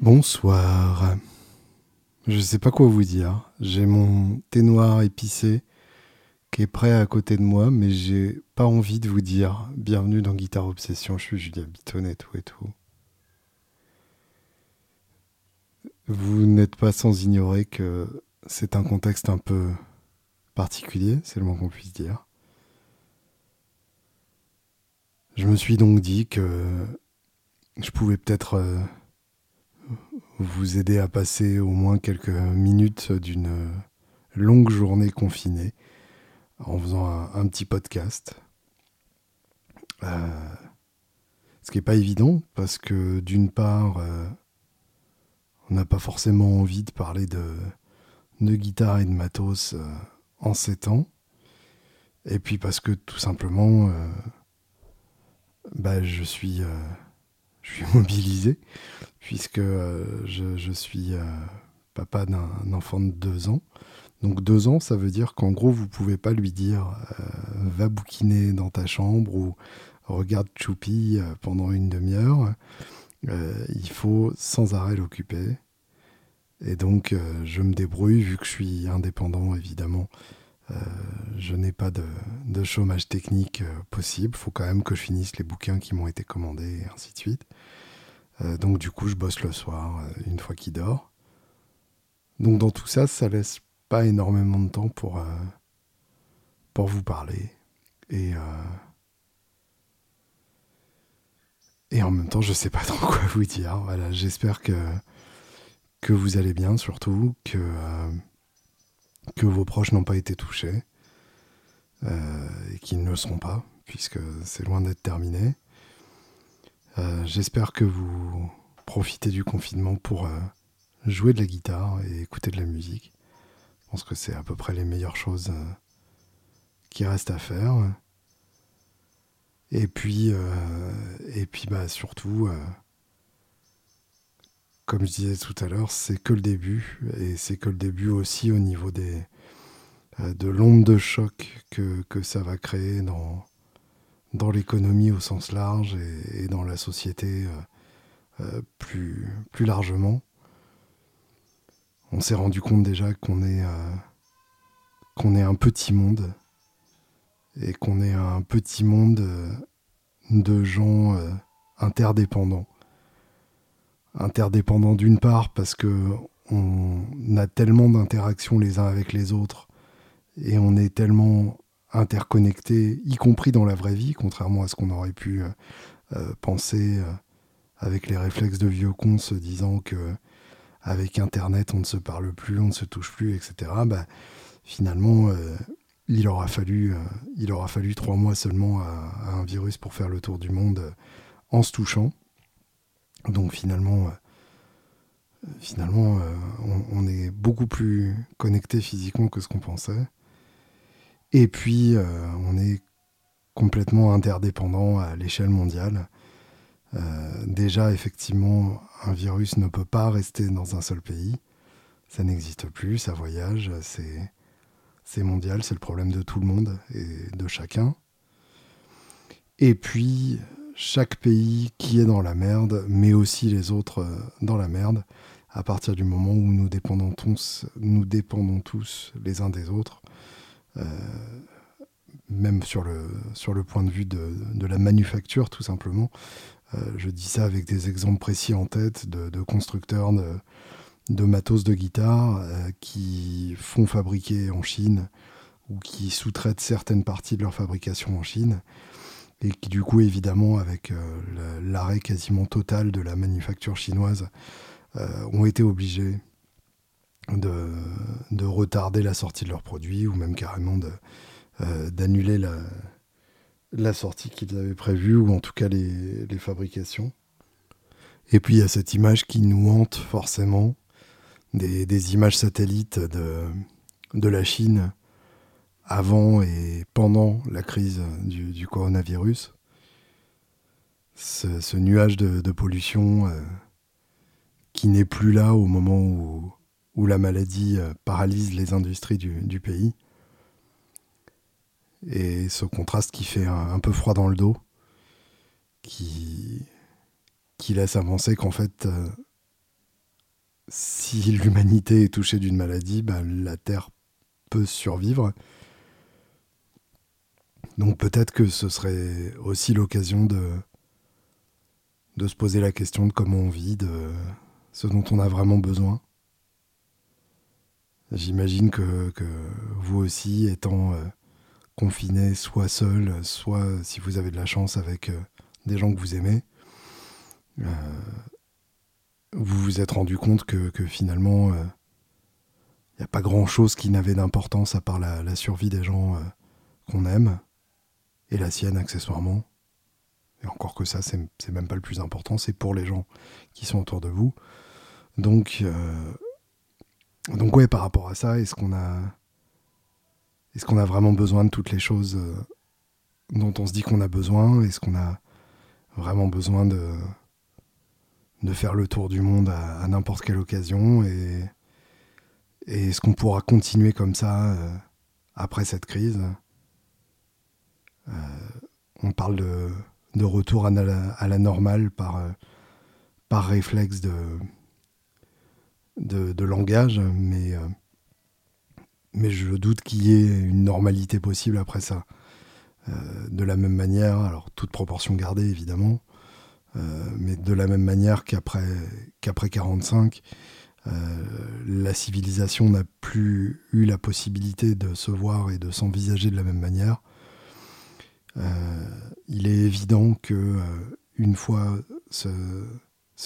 Bonsoir. Je sais pas quoi vous dire. J'ai mon thé noir épicé qui est prêt à côté de moi, mais j'ai pas envie de vous dire bienvenue dans Guitare Obsession. Je suis Julien Bitonnet, tout et tout. Vous n'êtes pas sans ignorer que c'est un contexte un peu particulier, c'est le moins qu'on puisse dire. Je me suis donc dit que je pouvais peut-être euh, vous aider à passer au moins quelques minutes d'une longue journée confinée en faisant un, petit podcast. Euh, ce qui n'est pas évident parce que d'une part, euh, on n'a pas forcément envie de parler de, de guitare et de matos euh, en ces temps. Et puis parce que tout simplement, bah, je suis je suis mobilisé puisque euh, je, suis euh, papa d'un enfant de deux ans. Donc deux ans, ça veut dire qu'en gros, vous pouvez pas lui dire euh, va bouquiner dans ta chambre ou regarde Choupi pendant une demi-heure. il faut sans arrêt l'occuper. Et donc, je me débrouille, vu que je suis indépendant, évidemment. Je n'ai pas de, chômage technique possible. Il faut quand même que je finisse les bouquins qui m'ont été commandés, et ainsi de suite. Euh, donc du coup, je bosse le soir, euh, une fois qu'il dort. Donc dans tout ça, ça laisse pas énormément de temps pour, euh, pour vous parler. Et, et en même temps, je sais pas trop quoi vous dire. Voilà, j'espère que, que vous allez bien, surtout, que, que vos proches n'ont pas été touchés. et qu'ils ne le seront pas, puisque c'est loin d'être terminé. Euh, j'espère que vous profitez du confinement pour euh, jouer de la guitare et écouter de la musique. Je pense que c'est à peu près les meilleures choses euh, qui restent à faire. Et puis, et puis bah, surtout, comme je disais tout à l'heure, c'est que le début. Et c'est que le début aussi au niveau des, de l'onde de choc que, que ça va créer dans, dans l'économie au sens large et, dans la société euh, euh, plus, plus largement. On s'est rendu compte déjà qu'on est, euh, qu'on est un petit monde et qu'on est un petit monde de gens interdépendants. Interdépendants d'une part parce que on a tellement d'interactions les uns avec les autres et on est tellement interconnectés, y compris dans la vraie vie, contrairement à ce qu'on aurait pu euh, euh, penser euh, avec les réflexes de vieux cons se disant que avec Internet on ne se parle plus, on ne se touche plus, etc. Bah, finalement, il aura fallu, il aura fallu trois mois seulement à, un virus pour faire le tour du monde en se touchant. Donc finalement, finalement, on, on, est beaucoup plus connecté physiquement que ce qu'on pensait. Et puis, euh, on est complètement interdépendant à l'échelle mondiale. Euh, déjà, effectivement, un virus ne peut pas rester dans un seul pays. Ça n'existe plus, ça voyage, c'est mondial, c'est le problème de tout le monde et de chacun. Et puis, chaque pays qui est dans la merde, mais aussi les autres euh, dans la merde, à partir du moment où nous dépendons tous, les uns des autres, euh, même sur le, point de vue de, la manufacture, tout simplement. Euh, je dis ça avec des exemples précis en tête de, constructeurs de, matos de guitare qui font fabriquer en Chine ou qui sous-traitent certaines parties de leur fabrication en Chine et qui du coup évidemment avec l'arrêt quasiment total de la manufacture chinoise ont été obligés de, de, retarder la sortie de leurs produits ou même carrément euh, d'annuler la, sortie qu'ils avaient prévue ou en tout cas les, fabrications. Et puis il y a cette image qui nous hante forcément, des, images satellites de, la Chine avant et pendant la crise du, coronavirus. Ce, nuage de, pollution euh, qui n'est plus là au moment où, la maladie euh, paralyse les industries du, pays. Et ce contraste qui fait un, peu froid dans le dos, qui, qui laisse avancer qu'en fait, euh, si l'humanité est touchée d'une maladie, bah, la Terre peut survivre. Donc peut-être que ce serait aussi l'occasion de, se poser la question de comment on vit, de ce dont on a vraiment besoin. J'imagine que, vous aussi, étant euh, confiné, soit seul, soit si vous avez de la chance avec euh, des gens que vous aimez, euh, vous vous êtes rendu compte que, finalement, il n'y a pas grand-chose qui n'avait d'importance à part la survie des gens qu'on aime, et la sienne accessoirement. Et encore que ça, c'est même pas le plus important, c'est pour les gens qui sont autour de vous. Donc, euh, ouais, par rapport à ça, est-ce qu'on a, est-ce a vraiment besoin de toutes les choses euh, dont on se dit qu'on a besoin? Est-ce qu'on a vraiment besoin de, de faire le tour du monde à, n'importe quelle occasion? Et, est-ce qu'on pourra continuer comme ça euh, après cette crise? On parle de retour à la, normale par, euh, réflexe de, langage, mais, euh, mais je doute qu'il y ait une normalité possible après ça. Euh, de la même manière, alors toute proportion gardée évidemment, mais de la même manière qu'après qu'après 45, la civilisation n'a plus eu la possibilité de se voir et de s'envisager de la même manière. Euh, il est évident que euh, une fois ce,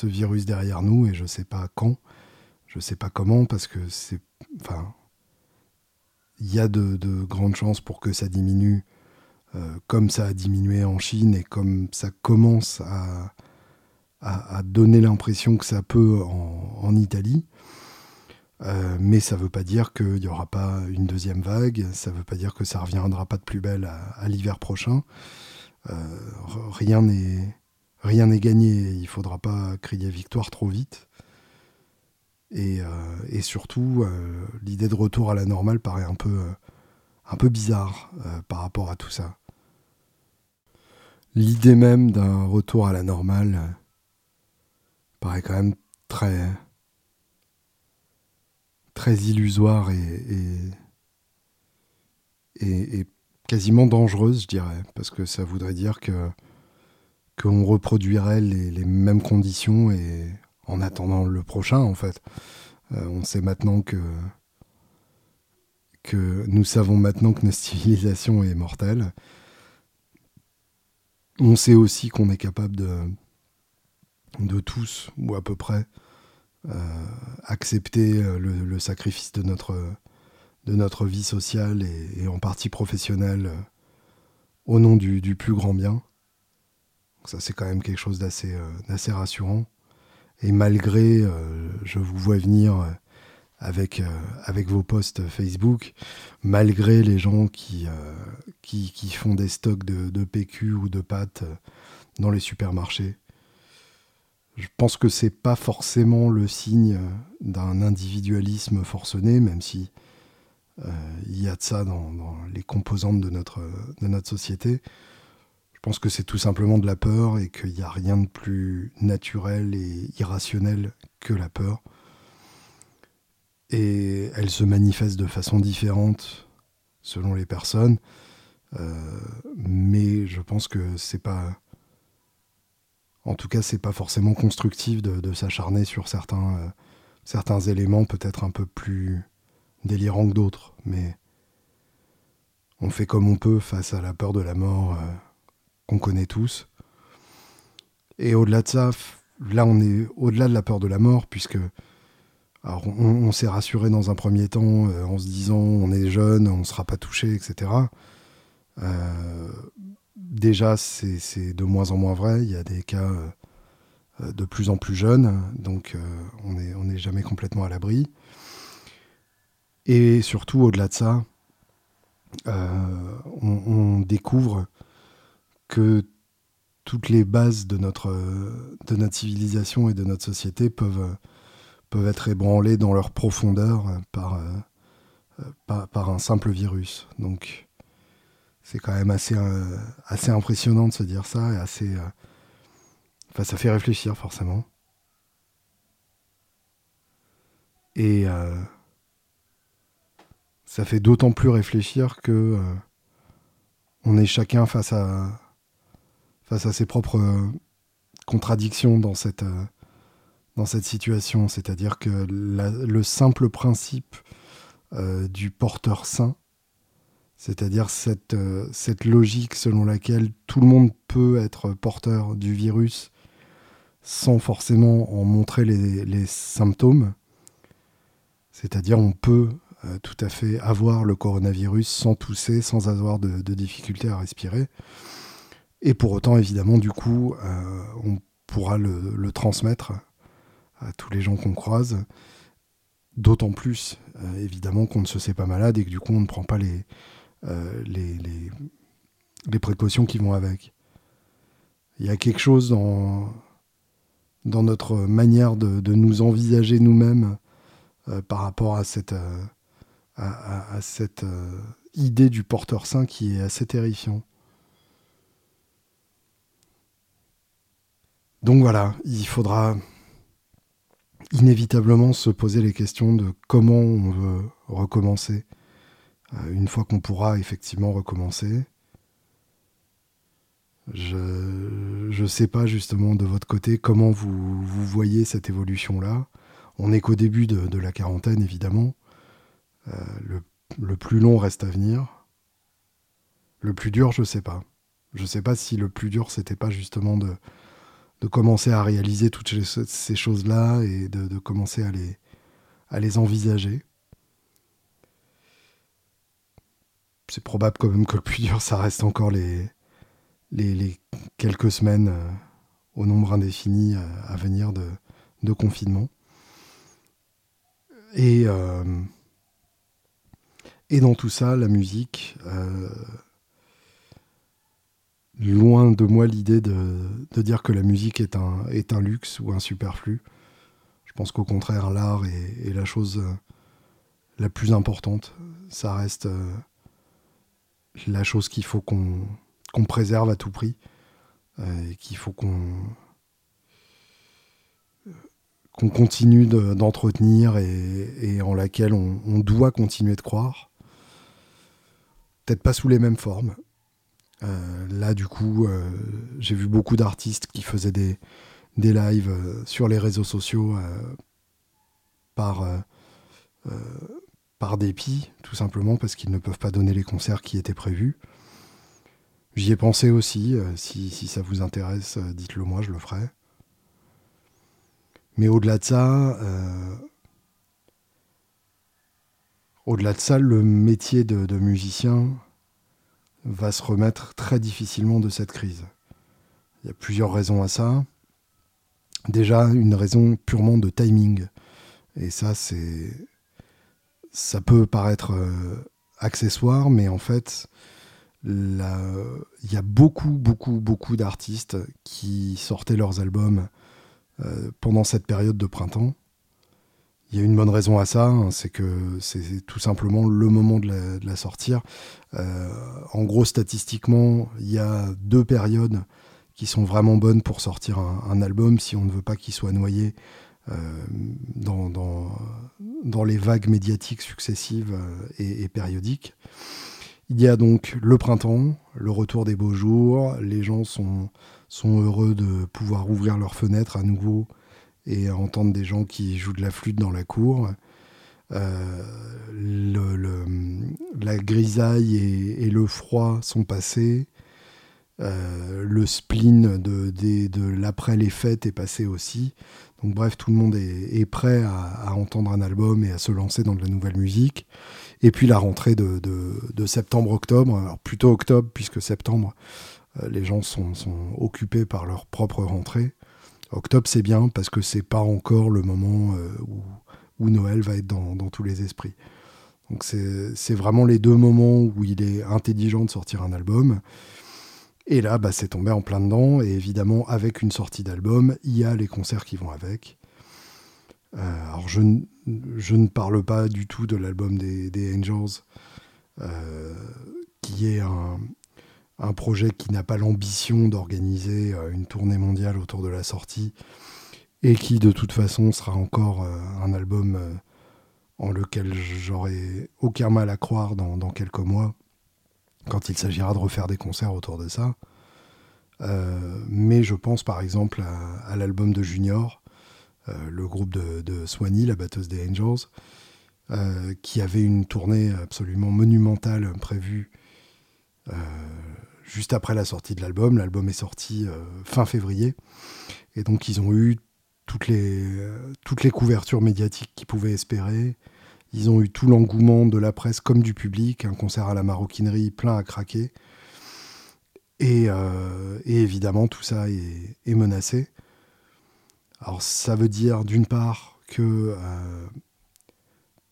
virus derrière nous, et je ne sais pas quand, je ne sais pas comment, parce que c'est, enfin, il y a de, grandes chances pour que ça diminue, euh, comme ça a diminué en Chine et comme ça commence à, donner l'impression que ça peut en Italie. Euh, mais ça ne veut pas dire qu'il n'y aura pas une deuxième vague, ça ne veut pas dire que ça ne reviendra pas de plus belle à, l'hiver prochain. Euh, rien n'est gagné, il ne faudra pas crier victoire trop vite. Et, euh, surtout, l'idée de retour à la normale paraît un peu bizarre par rapport à tout ça. L'idée même d'un retour à la normale paraît quand même très, très illusoire et, et, quasiment dangereuse, je dirais, parce que ça voudrait dire que qu'on reproduirait les, mêmes conditions et en attendant le prochain, en fait. Euh, on sait maintenant que que nous savons maintenant que notre civilisation est mortelle. On sait aussi qu'on est capable de, de tous, ou à peu près, accepter euh, le, sacrifice de notre, de notre vie sociale et, en partie professionnelle euh, au nom du, plus grand bien. ça, c'est quand même quelque chose d'assez rassurant. Et malgré, je vous vois venir avec, avec vos posts Facebook, malgré les gens qui, qui, font des stocks de, de, PQ ou de pâtes dans les supermarchés, je pense que c'est pas forcément le signe d'un individualisme forcené, même si euh, il y a de ça dans, les composantes de notre, de notre société. Je pense que c'est tout simplement de la peur et qu'il n'y a rien de plus naturel et irrationnel que la peur. Et elle se manifeste de façon différente selon les personnes, euh, mais je pense que c'est pas en tout cas, c'est pas forcément constructif de, s'acharner sur certains, euh, certains éléments peut-être un peu plus délirants que d'autres, mais on fait comme on peut face à la peur de la mort euh, qu'on connaît tous. Et au-delà de ça, là on est au-delà de la peur de la mort, puisque on, s'est rassuré dans un premier temps euh, en se disant on est jeune, on ne sera pas touché, etc déjà, c'est de moins en moins vrai. Il y a des cas euh, de plus en plus jeunes, donc euh, on n'est jamais complètement à l'abri. Et surtout, au-delà de ça, euh, on, découvre que toutes les bases de notre, civilisation et de notre société peuvent, être ébranlées dans leur profondeur par, par, par un simple virus. Donc, c'est quand même assez, euh, assez impressionnant de se dire ça et assez. Euh, ça fait réfléchir forcément. Et ça fait d'autant plus réfléchir que on est chacun face à, face à ses propres contradictions dans cette, dans cette situation. C'est-à-dire que le simple principe du porteur sain, c'est-à-dire cette, cette logique selon laquelle tout le monde peut être porteur du virus sans forcément en montrer les, symptômes. C'est-à-dire on peut euh, tout à fait avoir le coronavirus sans tousser, sans avoir de, difficultés à respirer. Et pour autant, évidemment, du coup, euh, on pourra le, transmettre à tous les gens qu'on croise. D'autant plus, euh, évidemment, qu'on ne se sait pas malade et que du coup, on ne prend pas les, les, les précautions qui vont avec. Il y a quelque chose dans, dans notre manière de, nous envisager nous-mêmes euh, par rapport à cette, euh, à, cette euh, idée du porteur sain qui est assez terrifiant. Donc voilà, il faudra inévitablement se poser les questions de comment on veut recommencer une fois qu'on pourra effectivement recommencer. Je ne sais pas justement de votre côté comment vous, vous voyez cette évolution-là. On n'est qu'au début de, la quarantaine, évidemment. Euh, le, le, plus long reste à venir. Le plus dur, je ne sais pas. Je ne sais pas si le plus dur, c'était pas justement de, de commencer à réaliser toutes ces choses-là et de, de, commencer à les, à les envisager. C'est probable quand même que le plus dur, ça reste encore les, les, quelques semaines euh, au nombre indéfini euh, à venir de, confinement. Et, euh, et dans tout ça, la musique, loin de moi l'idée de, dire que la musique est un, est un luxe ou un superflu. Je pense qu'au contraire, l'art est, la chose la plus importante. Ça reste la chose qu'il faut qu'on préserve à tout prix, euh, et qu'il faut qu'on qu'on continue d'entretenir et, en laquelle on, doit continuer de croire. Peut-être pas sous les mêmes formes. Euh, là, du coup, euh, j'ai vu beaucoup d'artistes qui faisaient des lives sur les réseaux sociaux par, par dépit, tout simplement parce qu'ils ne peuvent pas donner les concerts qui étaient prévus. J'y ai pensé aussi. Euh, si, ça vous intéresse, euh, dites-le moi, je le ferai. Mais au-delà de ça, euh, au-delà de ça, le métier de, musicien va se remettre très difficilement de cette crise. Il y a plusieurs raisons à ça. Déjà, une raison purement de timing. Et ça, c'est. Ça peut paraître accessoire, mais en fait, il y a beaucoup, beaucoup, beaucoup d'artistes qui sortaient leurs albums euh, pendant cette période de printemps. Il y a une bonne raison à ça, hein, c'est que c'est tout simplement le moment de la, sortir. Euh, en gros, statistiquement, il y a deux périodes qui sont vraiment bonnes pour sortir un, album si on ne veut pas qu'il soit noyé euh, dans, les vagues médiatiques successives et périodiques. Il y a donc le printemps, le retour des beaux jours, les gens sont, heureux de pouvoir ouvrir leurs fenêtres à nouveau et entendre des gens qui jouent de la flûte dans la cour. Euh, la grisaille et, le froid sont passés. Euh, le spleen de, l'après les fêtes est passé aussi. Donc bref, tout le monde est, prêt à, entendre un album et à se lancer dans de la nouvelle musique. Et puis la rentrée de, septembre-octobre, alors plutôt octobre, puisque septembre, euh, les gens sont, occupés par leur propre rentrée. Octobre, c'est bien parce que c'est pas encore le moment euh, où, Noël va être dans, tous les esprits. Donc c'est vraiment les deux moments où il est intelligent de sortir un album. Et là, bah, c'est tombé en plein dedans. Et évidemment, avec une sortie d'album, il y a les concerts qui vont avec. Euh, alors je, ne parle pas du tout de l'album des, Angels, euh, qui est un, projet qui n'a pas l'ambition d'organiser euh, une tournée mondiale autour de la sortie, et qui de toute façon sera encore un album en lequel j'aurais aucun mal à croire dans, quelques mois, quand il s'agira de refaire des concerts autour de ça. Euh, mais je pense par exemple à, l'album de Junior, euh, le groupe de, Swanee, la batteuse des Angels, euh, qui avait une tournée absolument monumentale prévue juste après la sortie de l'album. L'album est sorti fin février. Et donc ils ont eu toutes les couvertures médiatiques qu'ils pouvaient espérer. Ils ont eu tout l'engouement de la presse comme du public, un concert à la maroquinerie plein à craquer. Et, euh, évidemment, tout ça est, menacé. Alors ça veut dire d'une part que euh,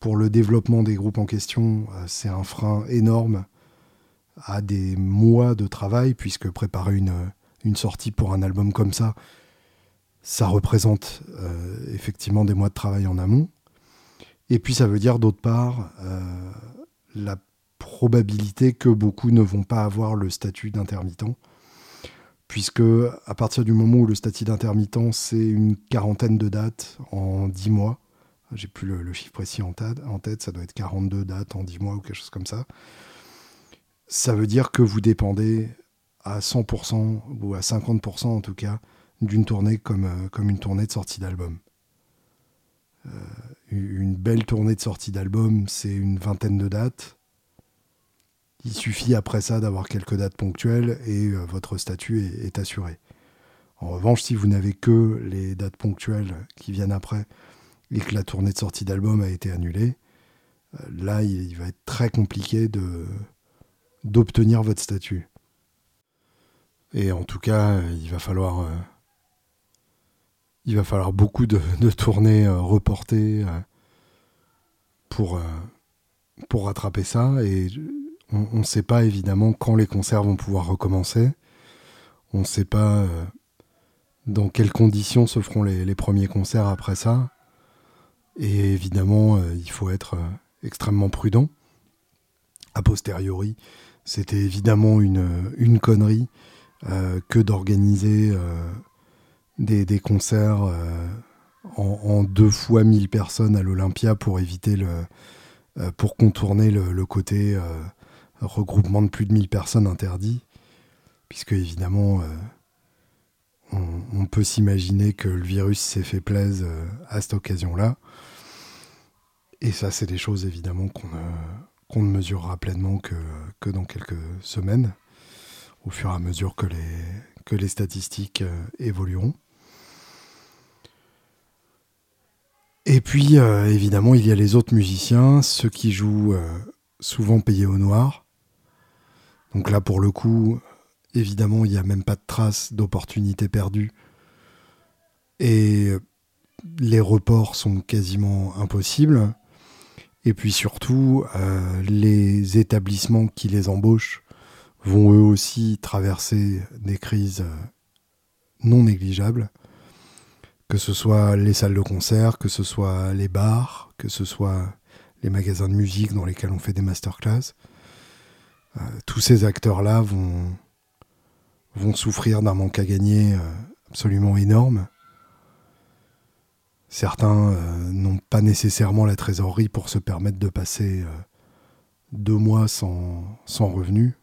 pour le développement des groupes en question, euh, c'est un frein énorme à des mois de travail, puisque préparer une, sortie pour un album comme ça, ça représente effectivement des mois de travail en amont. Et puis ça veut dire d'autre part euh, la probabilité que beaucoup ne vont pas avoir le statut d'intermittent, puisque à partir du moment où le statut d'intermittent, c'est une quarantaine de dates en 10 mois, j'ai plus le, chiffre précis en, en, tête, ça doit être 42 dates en 10 mois ou quelque chose comme ça, ça veut dire que vous dépendez à 100% ou à 50% en tout cas d'une tournée comme, euh, comme une tournée de sortie d'album. Euh, une belle tournée de sortie d'album, c'est une vingtaine de dates. Il suffit après ça d'avoir quelques dates ponctuelles et euh, votre statut est, assuré. En revanche, si vous n'avez que les dates ponctuelles qui viennent après et que la tournée de sortie d'album a été annulée, là, il, va être très compliqué d'obtenir votre statut. Et en tout cas, il va falloir il va falloir beaucoup de, tournées euh, reportées euh, pour, euh, pour rattraper ça. Et on ne sait pas évidemment quand les concerts vont pouvoir recommencer. On ne sait pas dans quelles conditions se feront les, premiers concerts après ça. Et évidemment, il faut être extrêmement prudent. A posteriori, c'était évidemment une connerie que d'organiser des, concerts euh, en, deux fois mille personnes à l'Olympia pour éviter le, euh, pour contourner le, côté euh, regroupement de plus de 1000 personnes interdit, puisque évidemment on, peut s'imaginer que le virus s'est fait plaisir à cette occasion-là. Et ça, c'est des choses évidemment qu'on ne mesurera pleinement que, que dans quelques semaines, au fur et à mesure que les, que les statistiques évolueront. Et puis, euh, évidemment, il y a les autres musiciens, ceux qui jouent euh, souvent payés au noir. Donc là, pour le coup, évidemment, il n'y a même pas de trace d'opportunité perdue. Et euh, les reports sont quasiment impossibles. Et puis surtout, les établissements qui les embauchent vont eux aussi traverser des crises non négligeables que ce soit les salles de concert, que ce soit les bars, que ce soit les magasins de musique dans lesquels on fait des masterclass. Euh, tous ces acteurs-là vont, vont souffrir d'un manque à gagner euh, absolument énorme. Certains euh, n'ont pas nécessairement la trésorerie pour se permettre de passer deux mois sans, sans revenus.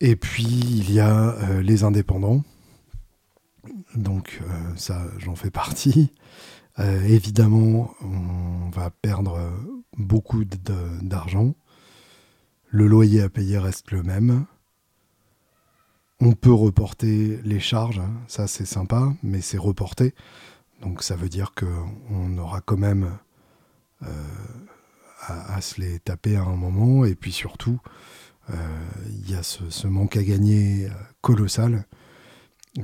Et puis il y a les indépendants donc euh, ça, j'en fais partie. Euh, évidemment, on va perdre beaucoup d'argent. Le loyer à payer reste le même. On peut reporter les charges, hein. ça c'est sympa, mais c'est reporté. Donc ça veut dire qu'on aura quand même euh, à, se les taper à un moment. Et puis surtout, il y a ce, manque à gagner colossal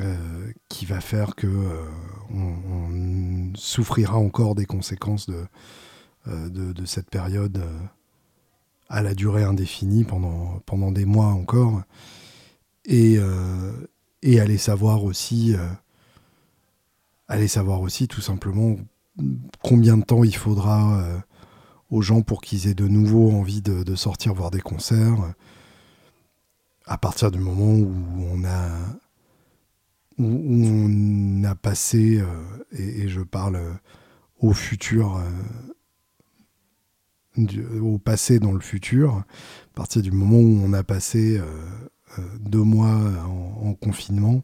euh, qui va faire que euh, on, souffrira encore des conséquences de, euh, de, cette période à la durée indéfinie pendant, pendant des mois encore. Et, et aller savoir aussi aller savoir aussi tout simplement combien de temps il faudra aux gens pour qu'ils aient de nouveau envie de, de, sortir voir des concerts à partir du moment où on a où, on a passé, et, je parle au futur, au passé dans le futur, à partir du moment où on a passé deux mois en confinement,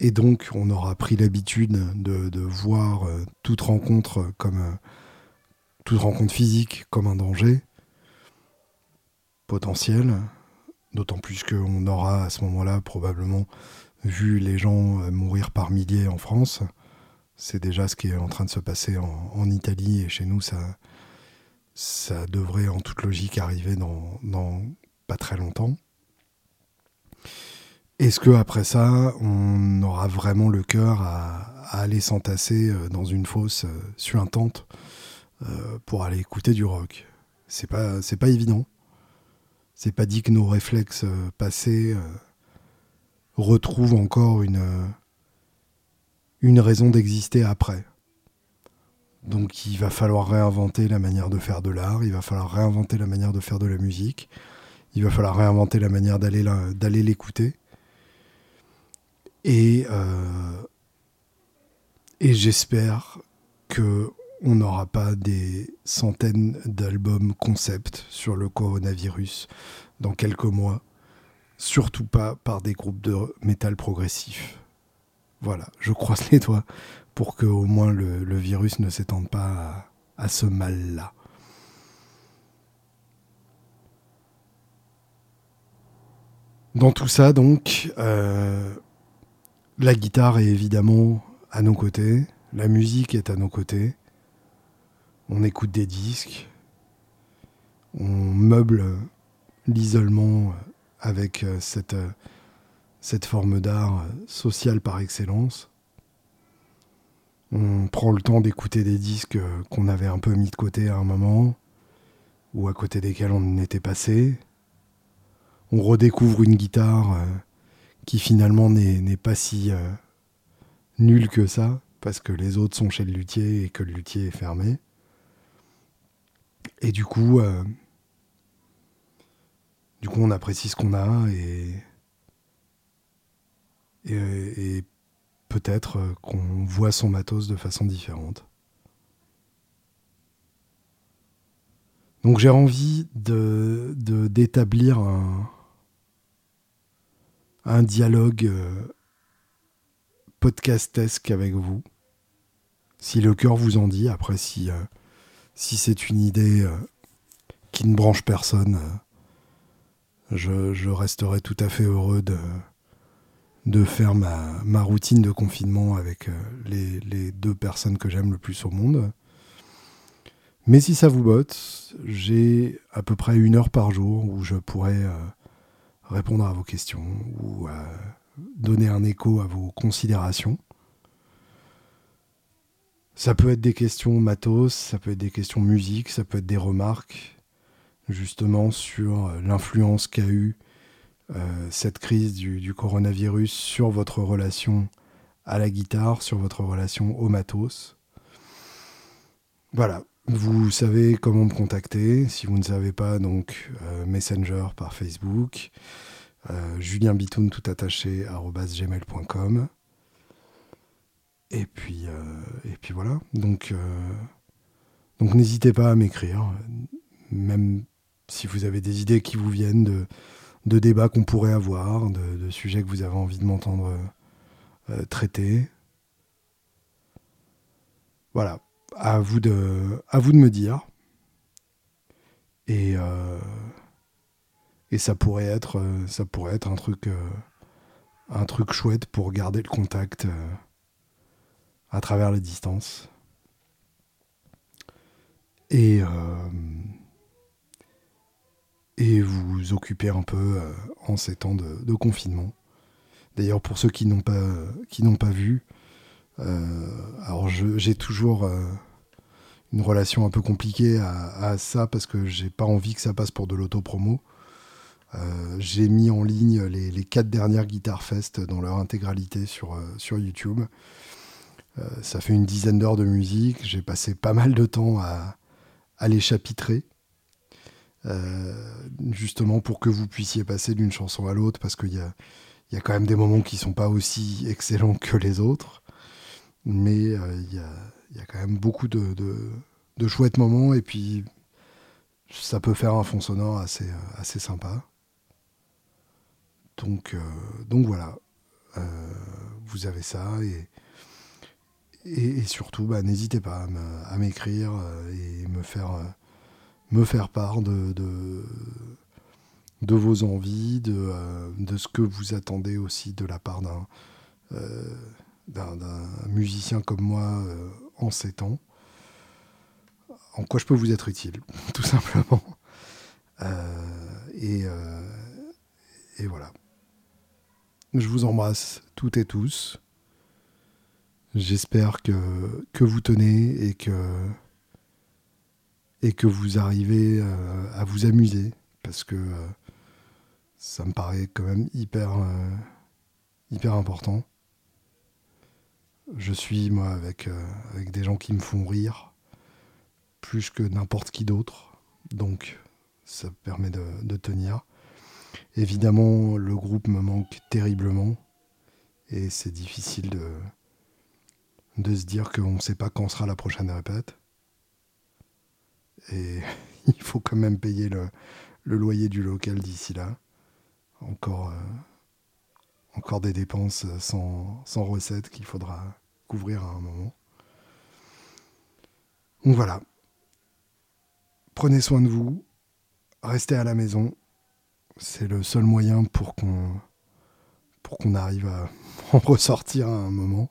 et donc, on aura pris l'habitude de, voir euh, toute rencontre comme euh, toute rencontre physique comme un danger potentiel. D'autant plus qu'on aura à ce moment-là probablement vu les gens euh, mourir par milliers en France. C'est déjà ce qui est en train de se passer en, Italie et chez nous, ça, ça devrait en toute logique arriver dans, pas très longtemps. Est-ce que après ça, on aura vraiment le cœur à, aller s'entasser euh, dans une fosse euh, suintante pour aller écouter du rock C'est pas, pas évident. C'est pas dit que nos réflexes passés retrouvent encore une, une raison d'exister après. Donc il va falloir réinventer la manière de faire de l'art, il va falloir réinventer la manière de faire de la musique, il va falloir réinventer la manière d'aller, l'écouter. Euh, et j'espère que on n'aura pas des centaines d'albums concept sur le coronavirus dans quelques mois, surtout pas par des groupes de métal progressif. Voilà, je croise les doigts pour que au moins le, virus ne s'étende pas à, ce mal-là. Dans tout ça, donc, euh, la guitare est évidemment à nos côtés, la musique est à nos côtés, on écoute des disques, on meuble l'isolement avec euh, cette, euh, cette forme d'art social par excellence. On prend le temps d'écouter des disques qu'on avait un peu mis de côté à un moment, ou à côté desquels on était passé. On redécouvre une guitare euh, qui finalement n'est pas si euh, nul que ça, parce que les autres sont chez le luthier et que le luthier est fermé. Et du coup, euh, du coup, on apprécie ce qu'on a et, et, peut-être euh, qu'on voit son matos de façon différente. Donc j'ai envie de d'établir un, un dialogue euh, podcastesque avec vous. Si le cœur vous en dit, après si, si c'est une idée euh, qui ne branche personne, je, resterai tout à fait heureux de, faire ma, routine de confinement avec les, les deux personnes que j'aime le plus au monde. Mais si ça vous botte, j'ai à peu près une heure par jour où je pourrais répondre à vos questions ou donner un écho à vos considérations. Ça peut être des questions matos, ça peut être des questions musique, ça peut être des remarques justement sur l'influence qu'a eu euh, cette crise du, coronavirus sur votre relation à la guitare, sur votre relation au matos. Voilà, vous savez comment me contacter. Si vous ne savez pas, donc euh, Messenger par Facebook, euh, Julien Bitoun tout attaché gmail.com. Et puis euh, et puis voilà. Donc donc n'hésitez pas à m'écrire, même si vous avez des idées qui vous viennent de, de débats qu'on pourrait avoir, de, sujets que vous avez envie de m'entendre traiter. Voilà à vous de, à vous de me dire. Et, euh, et ça pourrait être, euh, ça pourrait être un truc, euh, un truc chouette pour garder le contact à travers les distances. Et, et vous occuper un peu en ces temps de, confinement. D'ailleurs, pour ceux qui n'ont pas, n'ont pas vu, alors j'ai toujours une relation un peu compliquée à, ça parce que j'ai pas envie que ça passe pour de l'autopromo. Euh, j'ai mis en ligne les, quatre dernières Guitar Fest dans leur intégralité sur, euh, sur YouTube. Euh, ça fait une dizaine d'heures de musique. J'ai passé pas mal de temps à, à les chapitrer. justement pour que vous puissiez passer d'une chanson à l'autre parce qu'il y a, y a quand même des moments qui sont pas aussi excellents que les autres, mais euh, il y, a, quand même beaucoup de, de, chouettes moments et puis ça peut faire un fond sonore assez, assez sympa. Donc, donc voilà, vous avez ça et et, surtout, bah, n'hésitez pas à m'écrire euh, et me faire, euh, me faire part de, vos envies, de, euh, de, ce que vous attendez aussi de la part d'un musicien comme moi en ces temps. En quoi je peux vous être utile, tout simplement. et voilà. Je vous embrasse toutes et tous. J'espère que, que vous tenez et que, et que vous arrivez euh, à vous amuser parce que euh, ça me paraît quand même hyper, euh, hyper important. Je suis moi avec, avec des gens qui me font rire plus que n'importe qui d'autre, donc ça permet de, de tenir. Évidemment, le groupe me manque terriblement et c'est difficile de, de se dire qu'on ne sait pas quand sera la prochaine répète. Et il faut quand même payer le, loyer du local d'ici là. Encore, euh, encore des dépenses sans, sans recettes qu'il faudra couvrir à un moment. Donc voilà. Prenez soin de vous. Restez à la maison. C'est le seul moyen pour qu'on pour qu'on arrive à en ressortir à un moment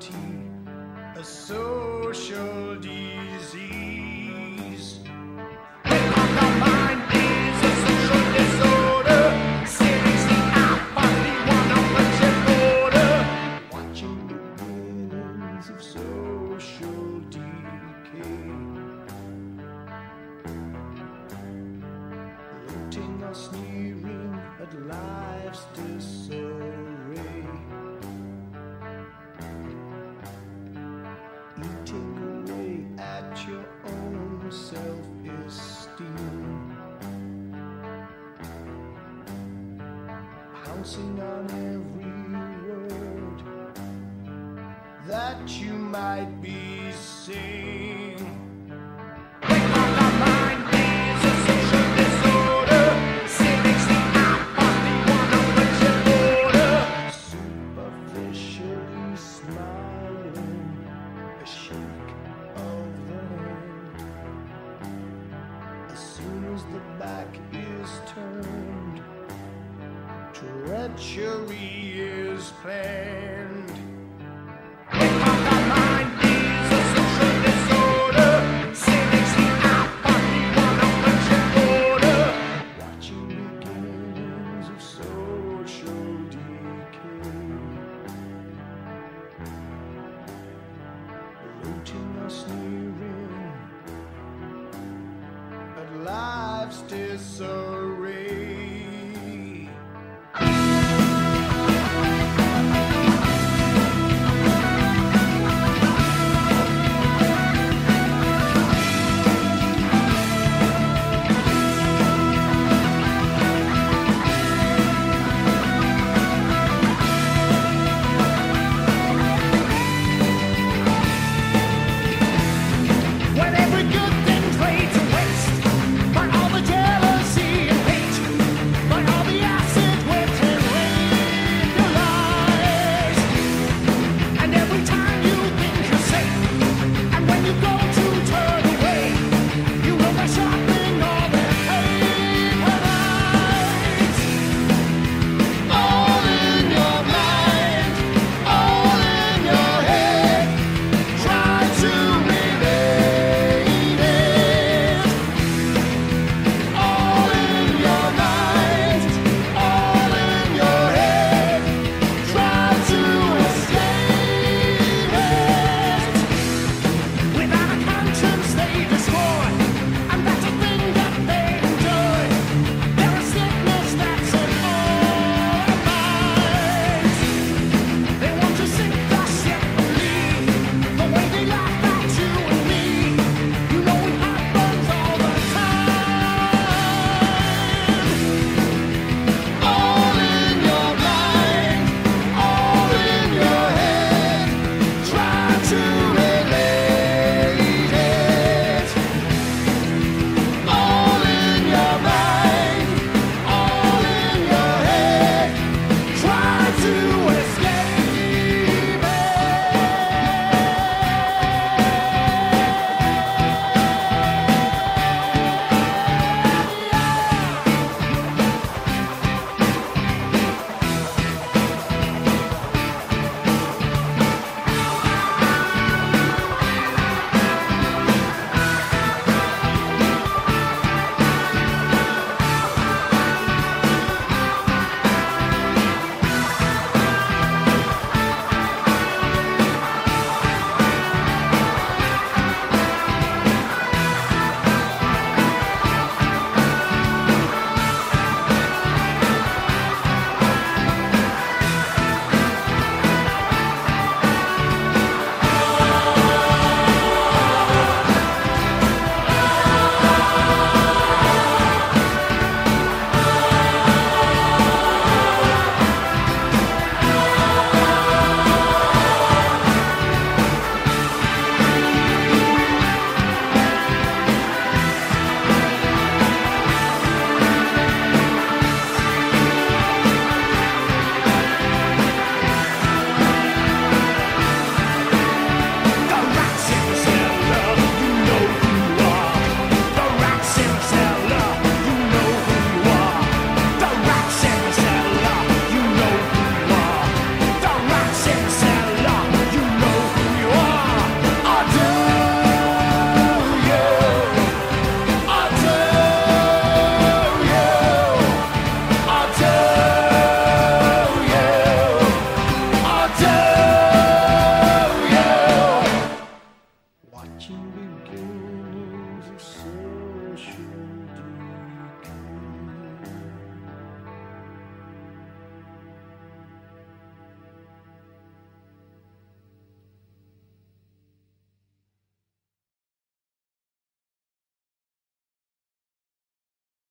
to you. Pouncing on every word that you might be sneering at life's disarray.